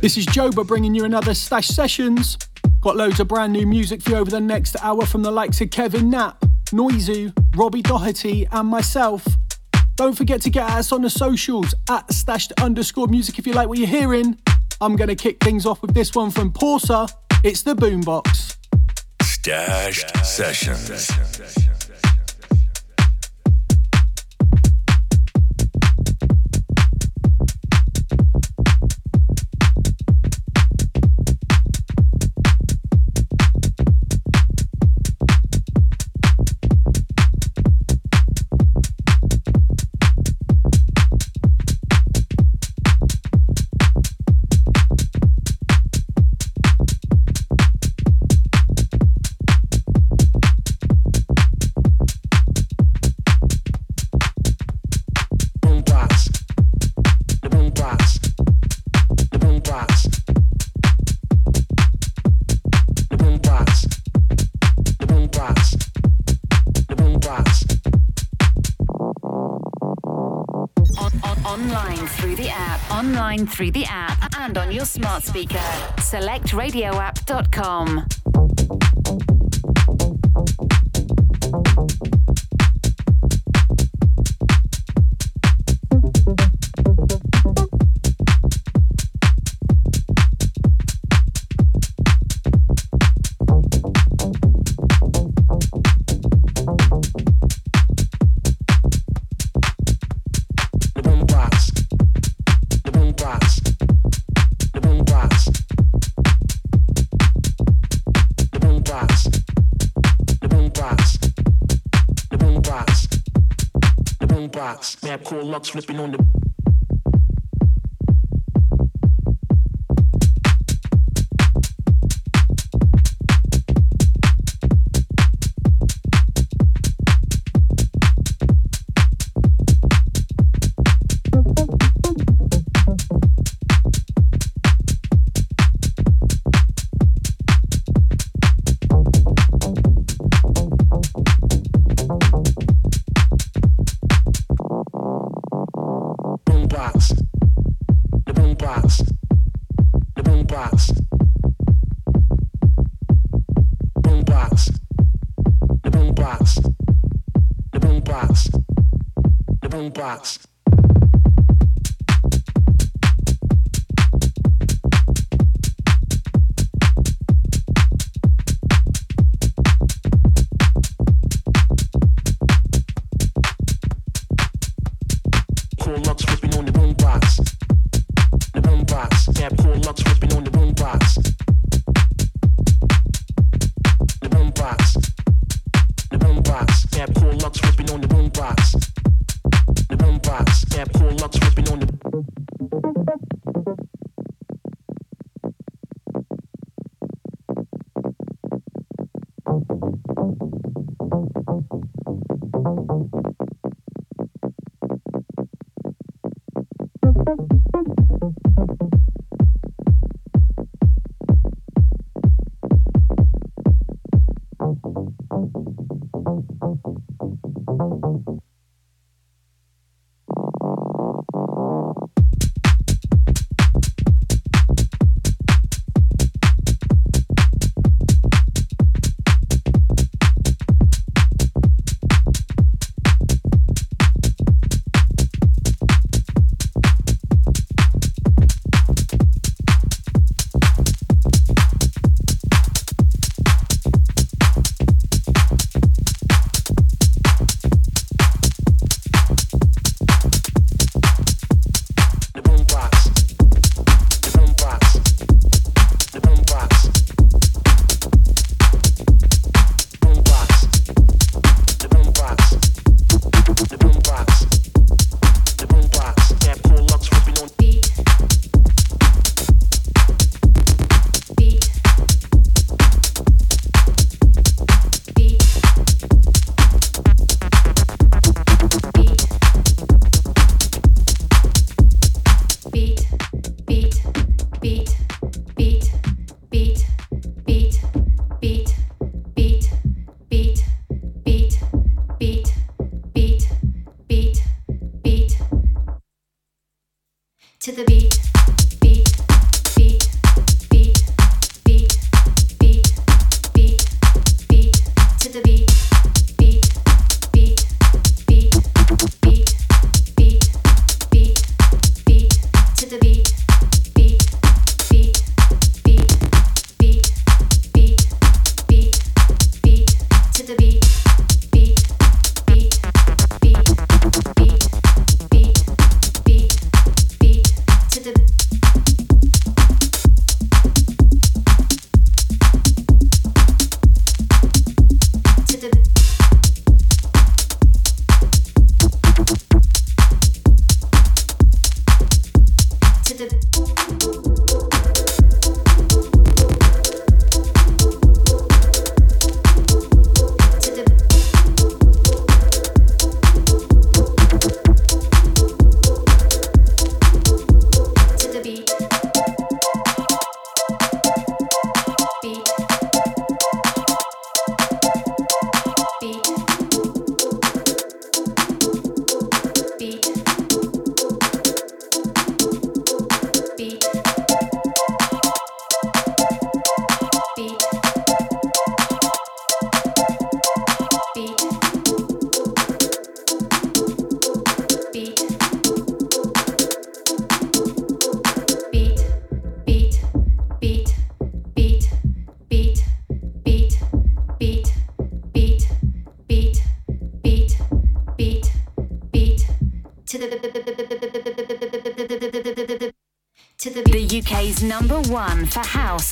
This is Joba bringing you another Stash Sessions. Got loads of brand new music for you over the next hour from the likes of Kevin Knapp, Noizu, Robbie Doherty, and myself. Don't forget to get us on the socials at stashed underscore music if you like what you're hearing. I'm going to kick things off with this one from Porsa. It's the Boombox. Stashed Sessions. through your smart speaker. SelectRadioApp.com. cool lux flipping on The Thank you.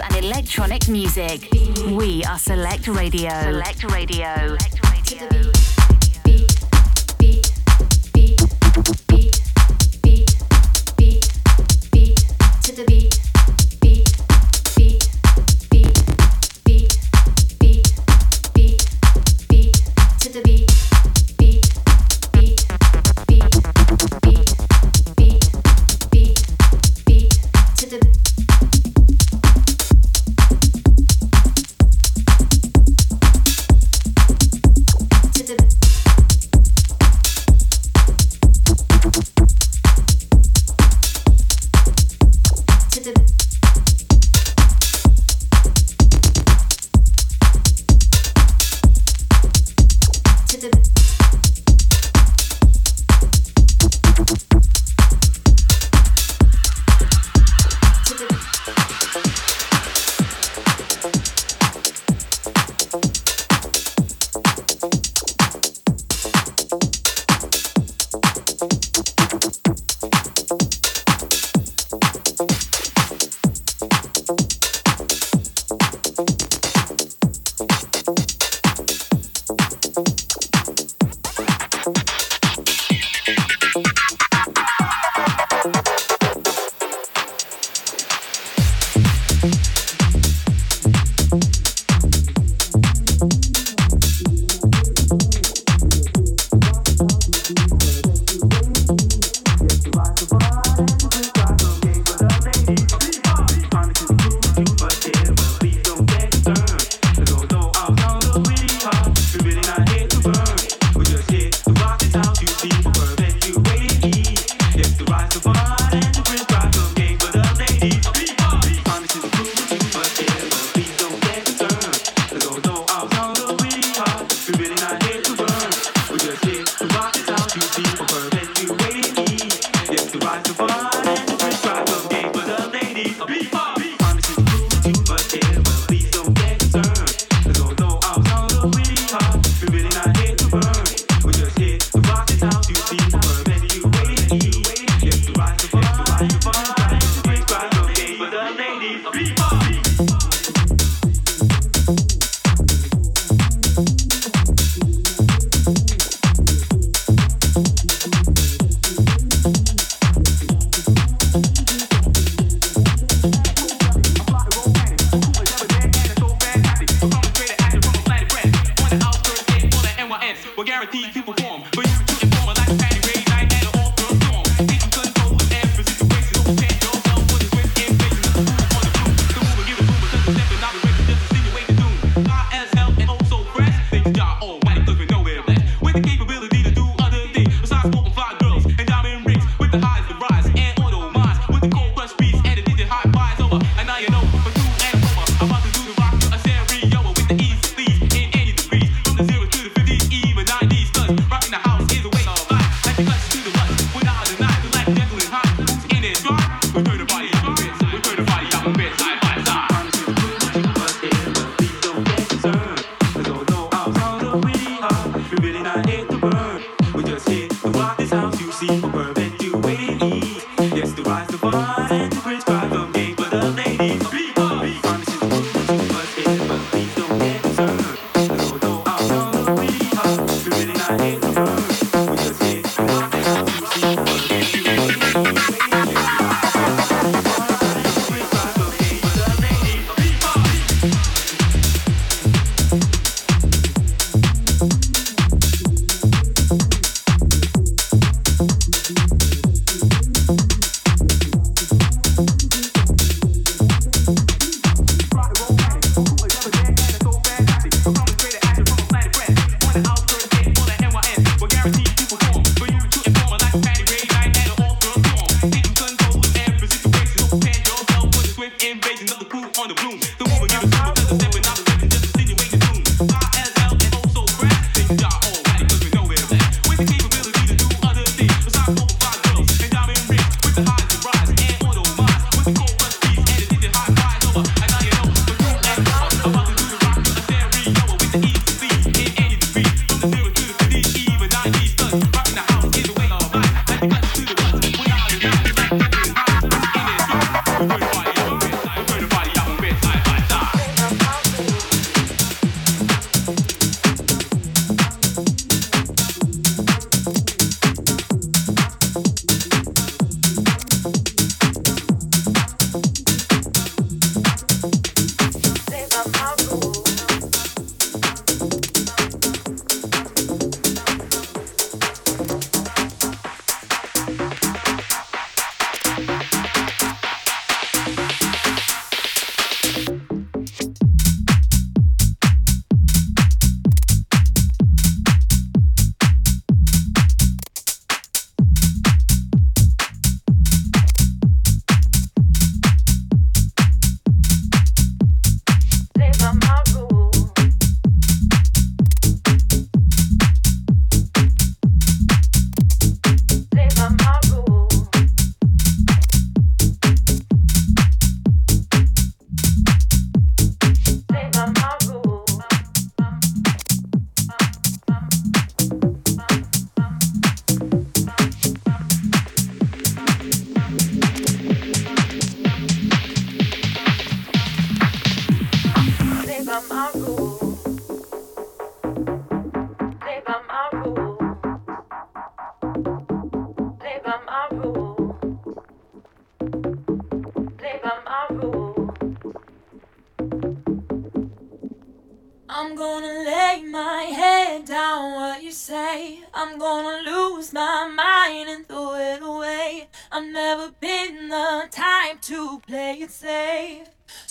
And electronic music. We are Select Radio. Select Radio.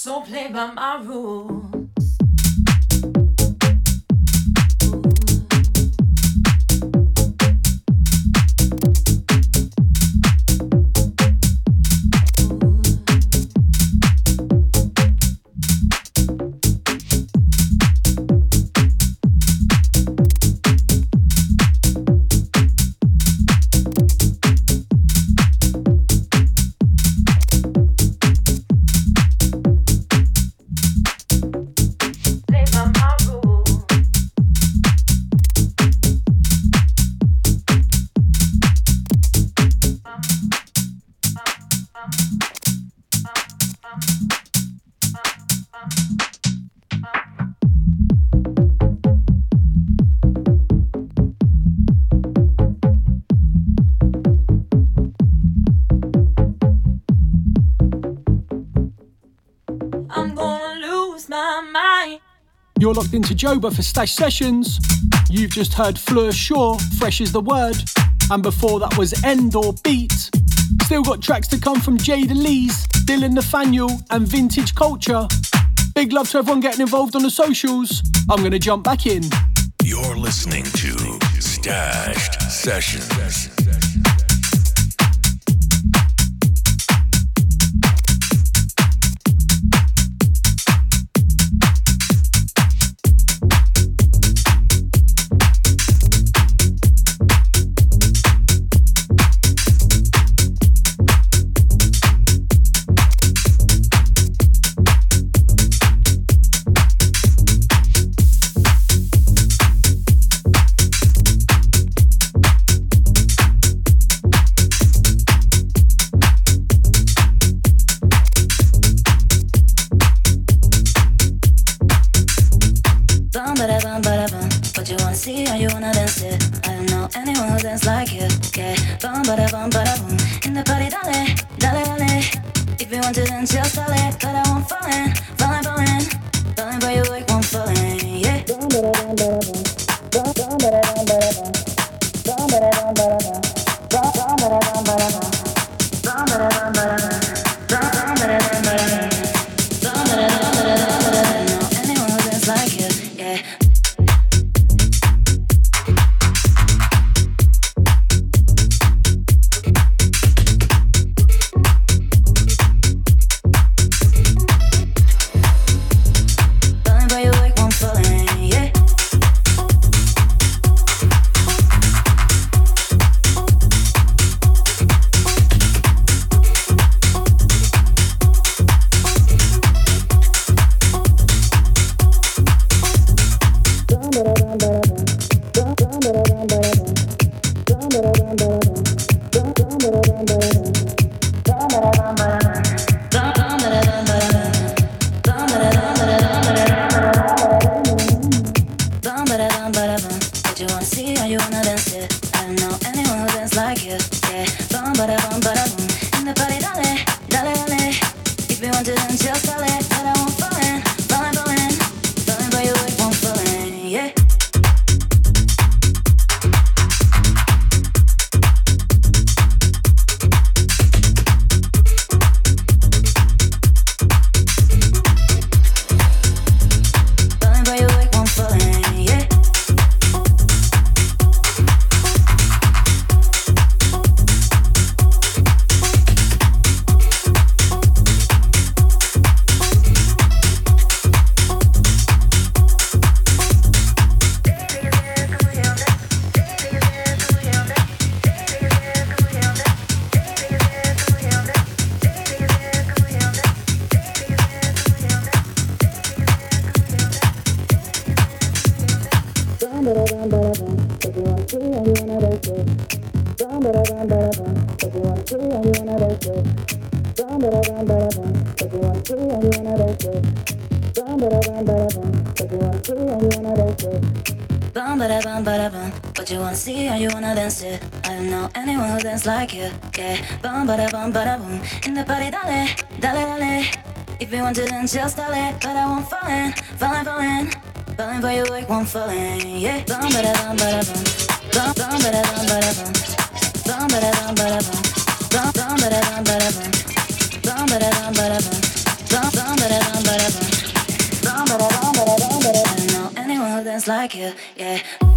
So play by my rules. Into Joba for Stash Sessions. You've just heard Fleur Shore, Fresh is the Word. And before that was End or Beat. Still got tracks to come from Jada Lees, Dylan Nathaniel, and Vintage Culture. Big love to everyone getting involved on the socials. I'm going to jump back in. You're listening to Stashed Sessions. just it, but I won't fall in, fallin', fallin', fallin' for you. work, won't fall in, yeah. Bum ba da bum ba da bum, bum bum ba da bum ba da bum, bum ba da bum ba da bum, bum bum ba da bum ba da bum, bum ba da bum ba da bum, bum bum ba da bum ba da bum, bum ba da bum ba da bum ba da bum. I know anyone who dance like you, yeah.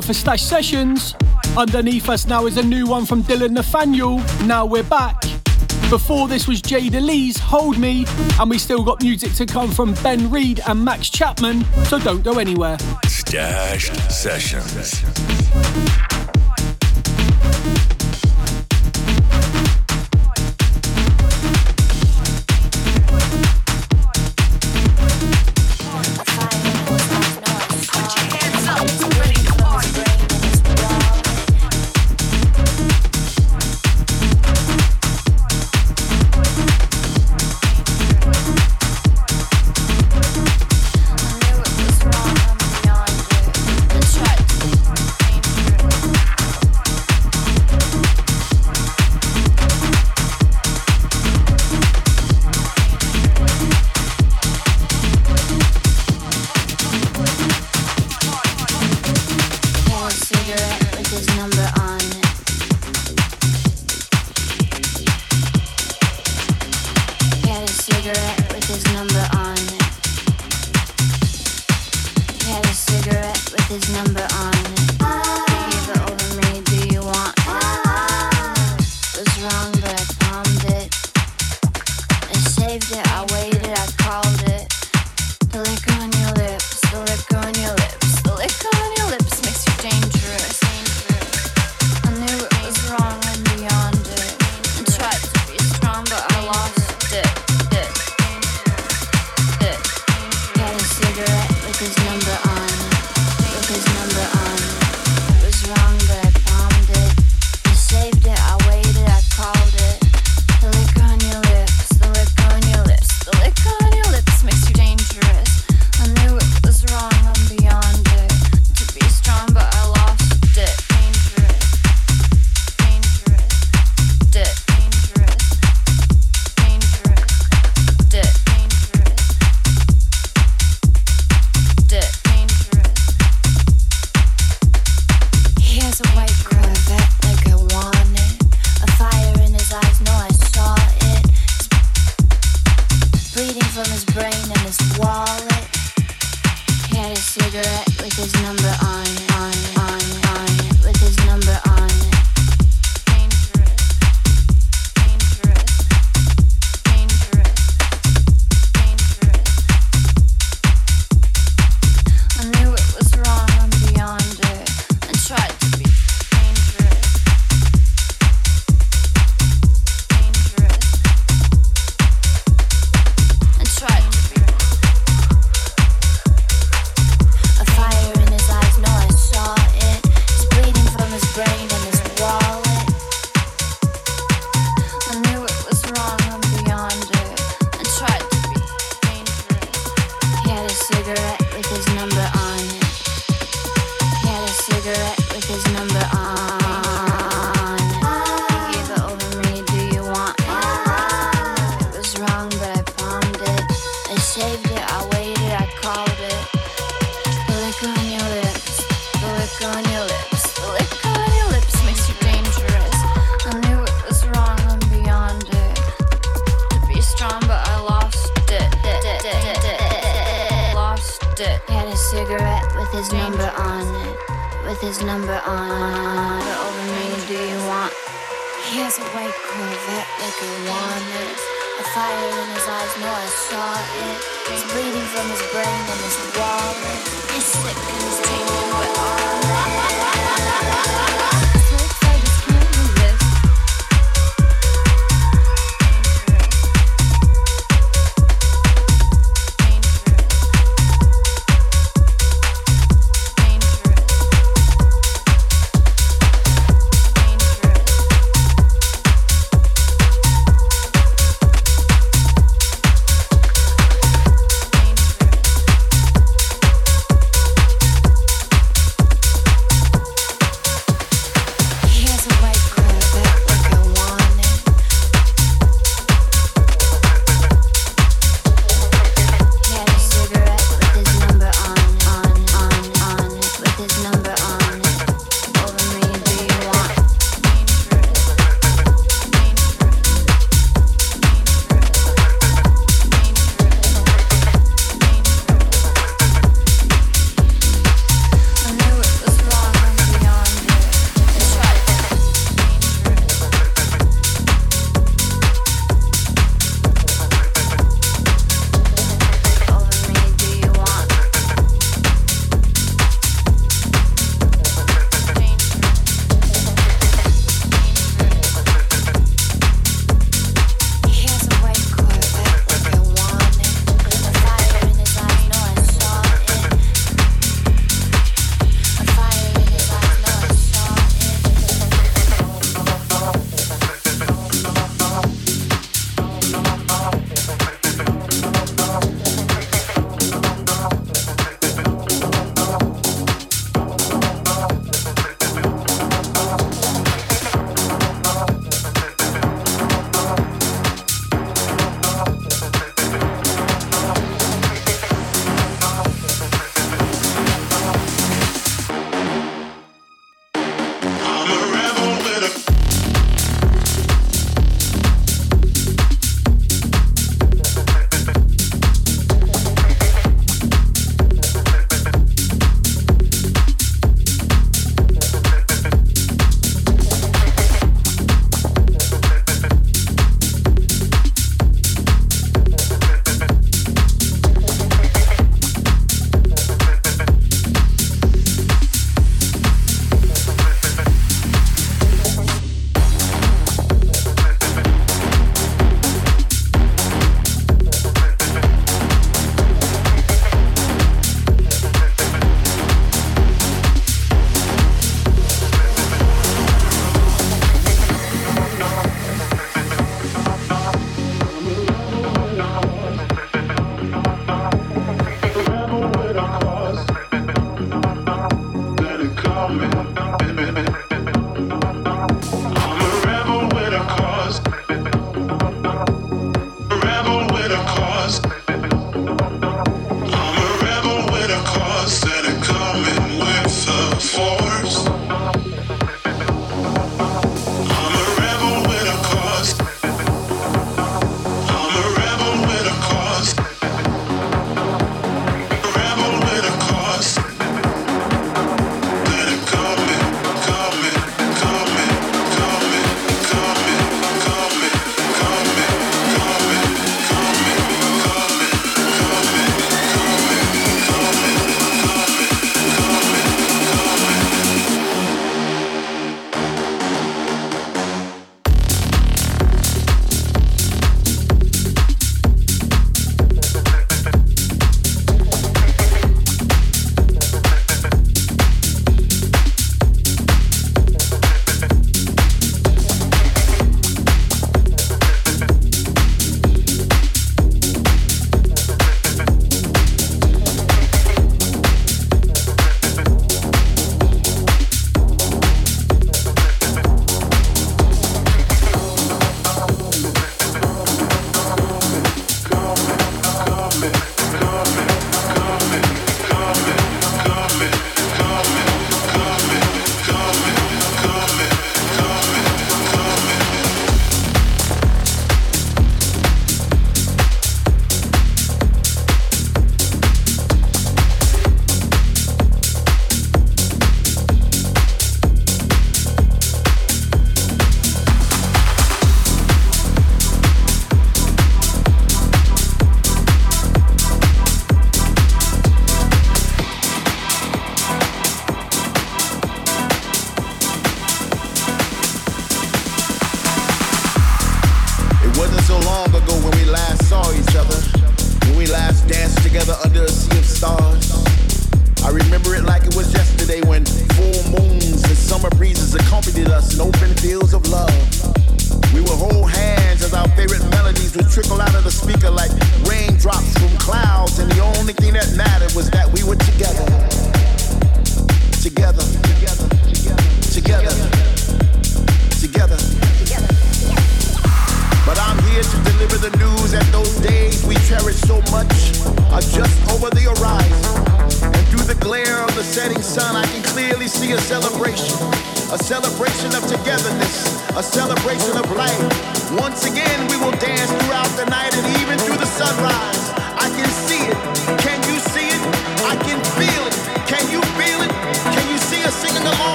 for Stash Sessions. Underneath us now is a new one from Dylan Nathaniel. Now we're back. Before this was Jada Lee's Hold Me, and we still got music to come from Ben Reed and Max Chapman, so don't go anywhere. Stashed Sessions. is number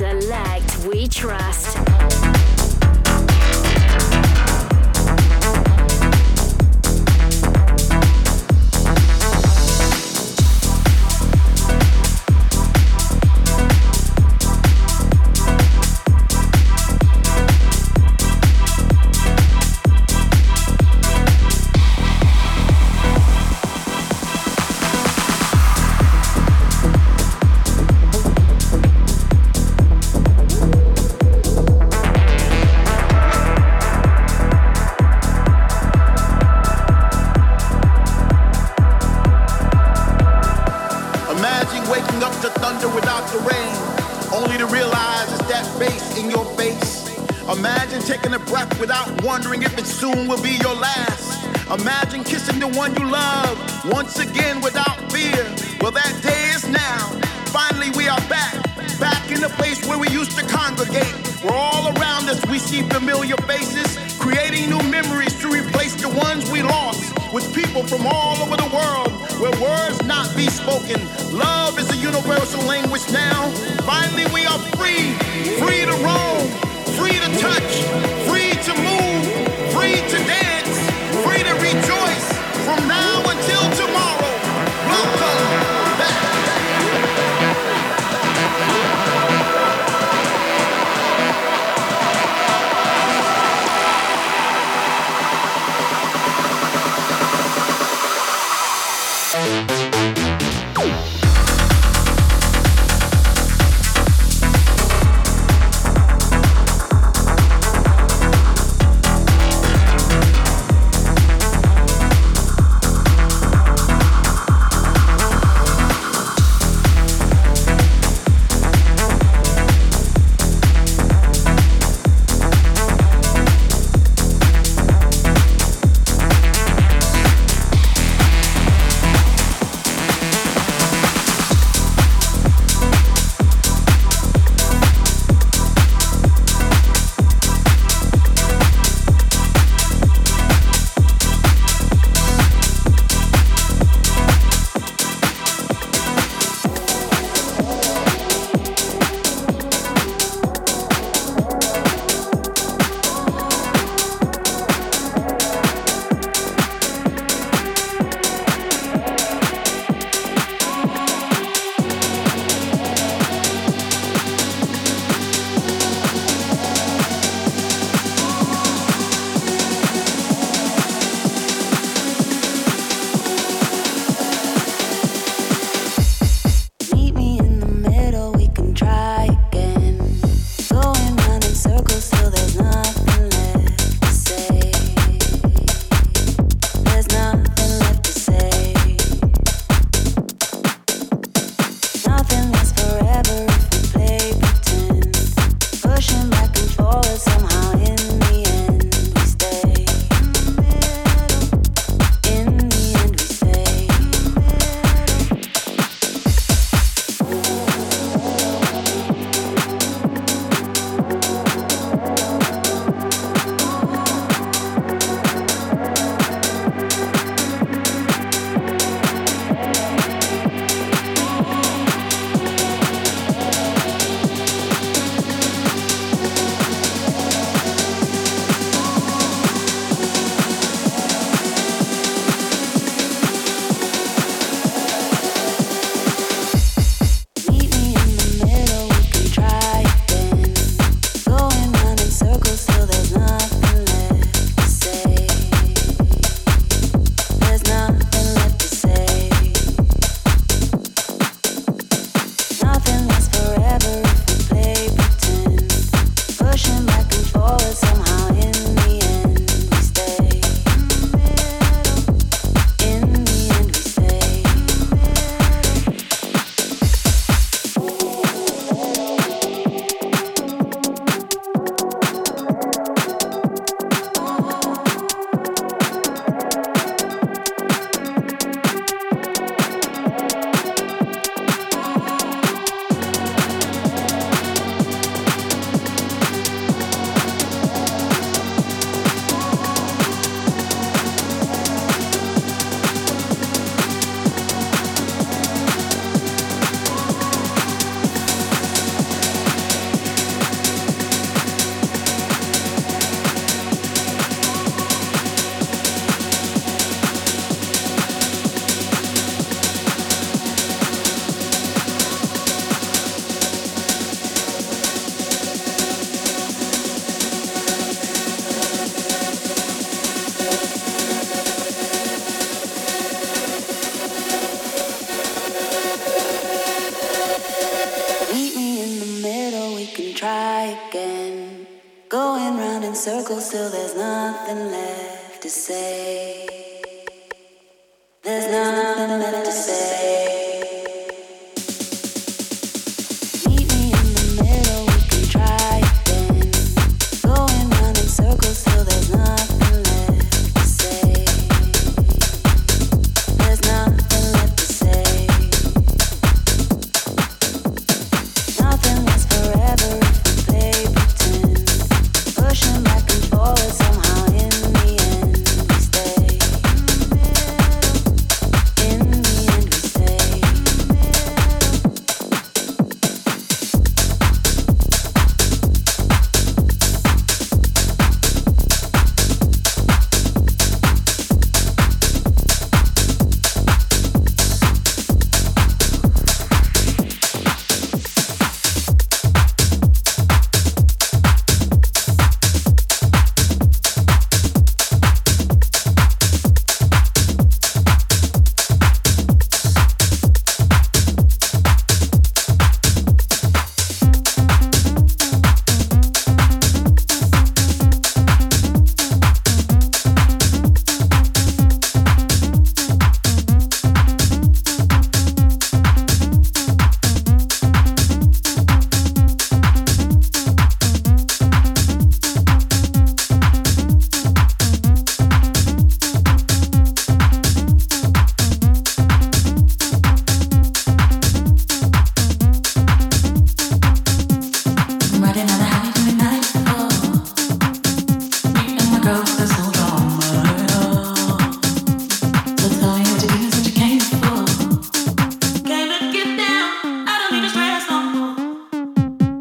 Select We Trust.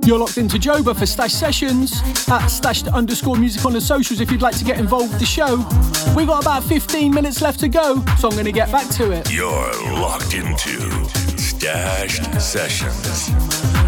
Into Joba for Stashed Sessions at stashed underscore music on the socials if you'd like to get involved with the show. We've got about 15 minutes left to go, so I'm going to get back to it. You're locked into Stashed Sessions.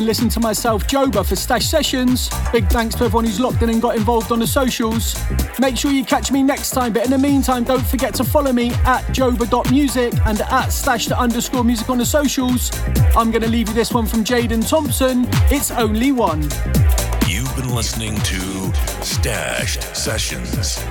Been listening to myself, Joba, for Stashed Sessions. Big thanks to everyone who's locked in and got involved on the socials. Make sure you catch me next time, but in the meantime, don't forget to follow me at joba.music and at stash underscore music on the socials. I'm going to leave you this one from Jaden Thompson. It's only one. You've been listening to Stashed Sessions.